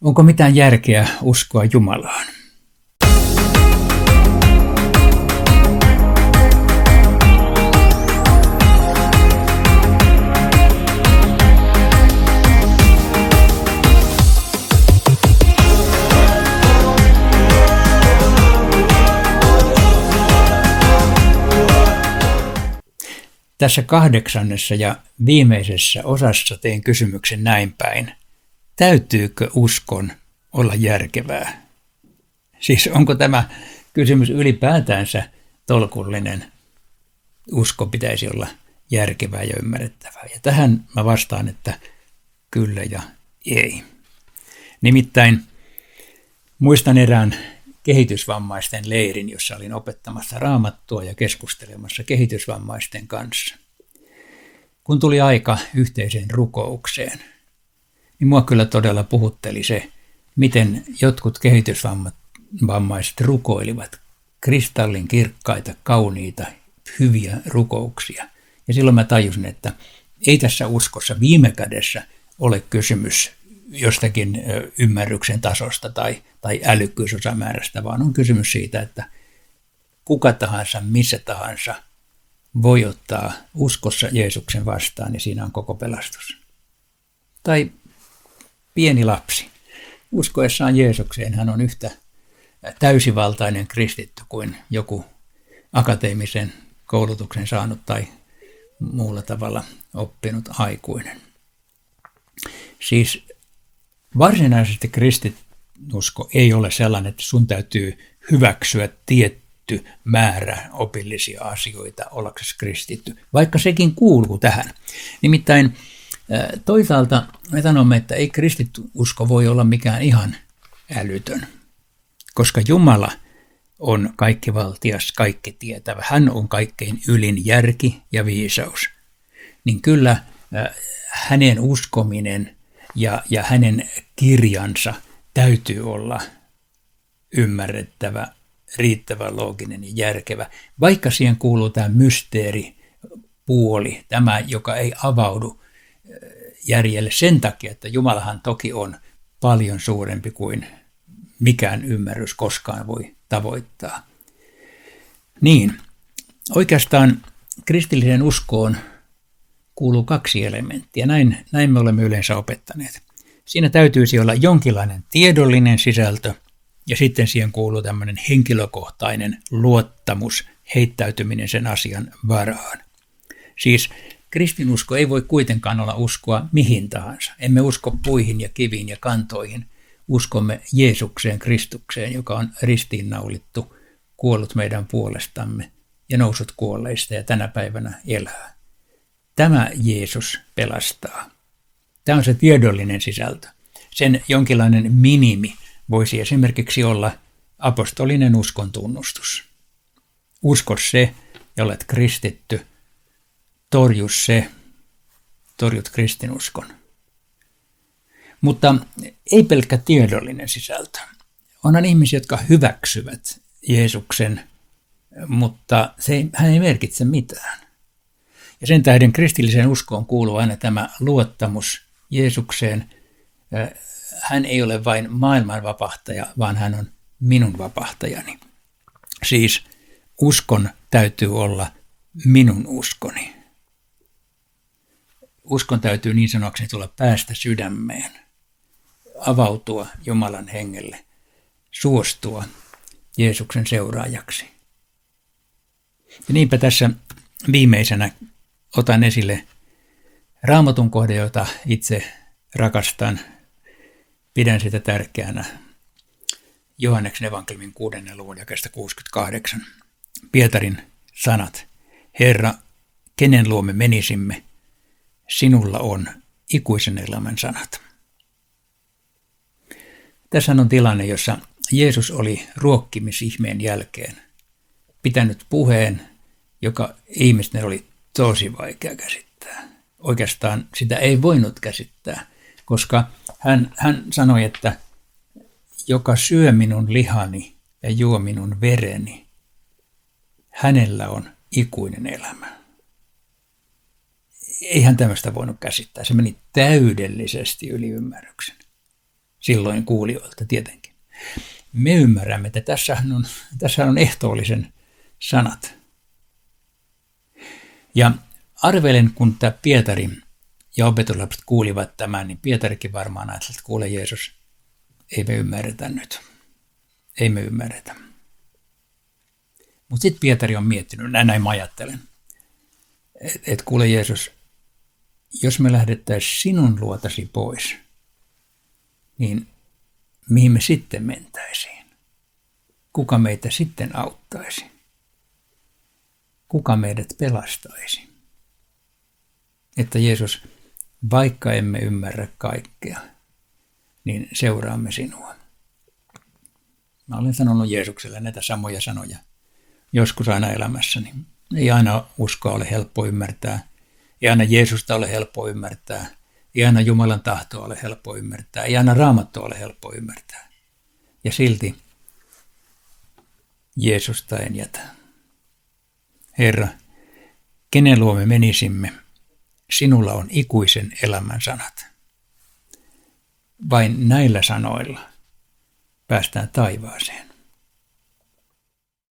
Onko mitään järkeä uskoa Jumalaan? Tässä kahdeksannessa ja viimeisessä osassa teen kysymyksen näin päin. Täytyykö uskon olla järkevää? Siis onko tämä kysymys ylipäätänsä tolkullinen? Usko pitäisi olla järkevää ja ymmärrettävää. Ja tähän mä vastaan, että kyllä ja ei. Nimittäin muistan erään kehitysvammaisten leirin, jossa olin opettamassa raamattua ja keskustelemassa kehitysvammaisten kanssa. Kun tuli aika yhteiseen rukoukseen, niin mua kyllä todella puhutteli se, miten jotkut kehitysvammaiset rukoilivat kristallin kirkkaita, kauniita, hyviä rukouksia. Ja silloin mä tajusin, että ei tässä uskossa viime kädessä ole kysymys jostakin ymmärryksen tasosta tai, tai älykkyysosamäärästä, vaan on kysymys siitä, että kuka tahansa, missä tahansa voi ottaa uskossa Jeesuksen vastaan, niin siinä on koko pelastus. Tai pieni lapsi. Uskoessaan Jeesukseen hän on yhtä täysivaltainen kristitty kuin joku akateemisen koulutuksen saanut tai muulla tavalla oppinut aikuinen. Siis Varsinaisesti kristinusko ei ole sellainen, että sun täytyy hyväksyä tietty määrä opillisia asioita ollaksesi kristitty, vaikka sekin kuuluu tähän. Nimittäin toisaalta me sanomme, että ei kristinusko voi olla mikään ihan älytön, koska Jumala on kaikki valtias, kaikki tietävä. Hän on kaikkein ylin järki ja viisaus. Niin kyllä hänen uskominen – ja, ja hänen kirjansa täytyy olla ymmärrettävä, riittävän looginen ja järkevä, vaikka siihen kuuluu tämä mysteeripuoli, tämä, joka ei avaudu eh, järjelle sen takia, että Jumalahan toki on paljon suurempi kuin mikään ymmärrys koskaan voi tavoittaa. Niin, oikeastaan kristilliseen uskoon kuuluu kaksi elementtiä. Näin, näin me olemme yleensä opettaneet. Siinä täytyisi olla jonkinlainen tiedollinen sisältö ja sitten siihen kuuluu tämmöinen henkilökohtainen luottamus, heittäytyminen sen asian varaan. Siis kristinusko ei voi kuitenkaan olla uskoa mihin tahansa. Emme usko puihin ja kiviin ja kantoihin. Uskomme Jeesukseen, Kristukseen, joka on ristiinnaulittu, kuollut meidän puolestamme ja nousut kuolleista ja tänä päivänä elää. Tämä Jeesus pelastaa. Tämä on se tiedollinen sisältö. Sen jonkinlainen minimi voisi esimerkiksi olla apostolinen uskon tunnustus. Usko se, ja olet kristitty. Torju se, torjut kristinuskon. Mutta ei pelkkä tiedollinen sisältö. Onhan ihmisiä, jotka hyväksyvät Jeesuksen, mutta se ei, hän ei merkitse mitään. Ja sen tähden kristilliseen uskoon kuuluu aina tämä luottamus Jeesukseen. Hän ei ole vain maailman vapahtaja, vaan hän on minun vapahtajani. Siis uskon täytyy olla minun uskoni. Uskon täytyy niin sanoakseni tulla päästä sydämeen, avautua Jumalan hengelle, suostua Jeesuksen seuraajaksi. Ja niinpä tässä viimeisenä otan esille raamatun kohde, jota itse rakastan, pidän sitä tärkeänä. Johanneksen evankeliumin kuudennen luvun jakesta 68. Pietarin sanat. Herra, kenen luomme menisimme, sinulla on ikuisen elämän sanat. Tässä on tilanne, jossa Jeesus oli ruokkimisihmeen jälkeen pitänyt puheen, joka ihmisten oli tosi vaikea käsittää. Oikeastaan sitä ei voinut käsittää, koska hän, hän sanoi, että joka syö minun lihani ja juo minun vereni, hänellä on ikuinen elämä. Eihän tämmöistä voinut käsittää. Se meni täydellisesti yli ymmärryksen. silloin kuulijoilta tietenkin. Me ymmärrämme, että tässä on, tässä on ehtoollisen sanat. Ja arvelen, kun tämä Pietari ja opetuslapset kuulivat tämän, niin Pietarikin varmaan ajatteli, että kuule Jeesus, ei me ymmärretä nyt. Ei me ymmärretä. Mutta sitten Pietari on miettinyt, näin, näin mä ajattelen, että et kuule Jeesus, jos me lähdettäisiin sinun luotasi pois, niin mihin me sitten mentäisiin? Kuka meitä sitten auttaisi? Kuka meidät pelastaisi? Että Jeesus, vaikka emme ymmärrä kaikkea, niin seuraamme sinua. Mä olen sanonut Jeesukselle näitä samoja sanoja joskus aina elämässäni. Ei aina uskoa ole helppo ymmärtää, ei aina Jeesusta ole helppo ymmärtää, ei aina Jumalan tahtoa ole helppo ymmärtää, ei aina raamattua ole helppo ymmärtää. Ja silti Jeesusta en jätä. Herra, kenen luo me menisimme, sinulla on ikuisen elämän sanat. Vain näillä sanoilla päästään taivaaseen.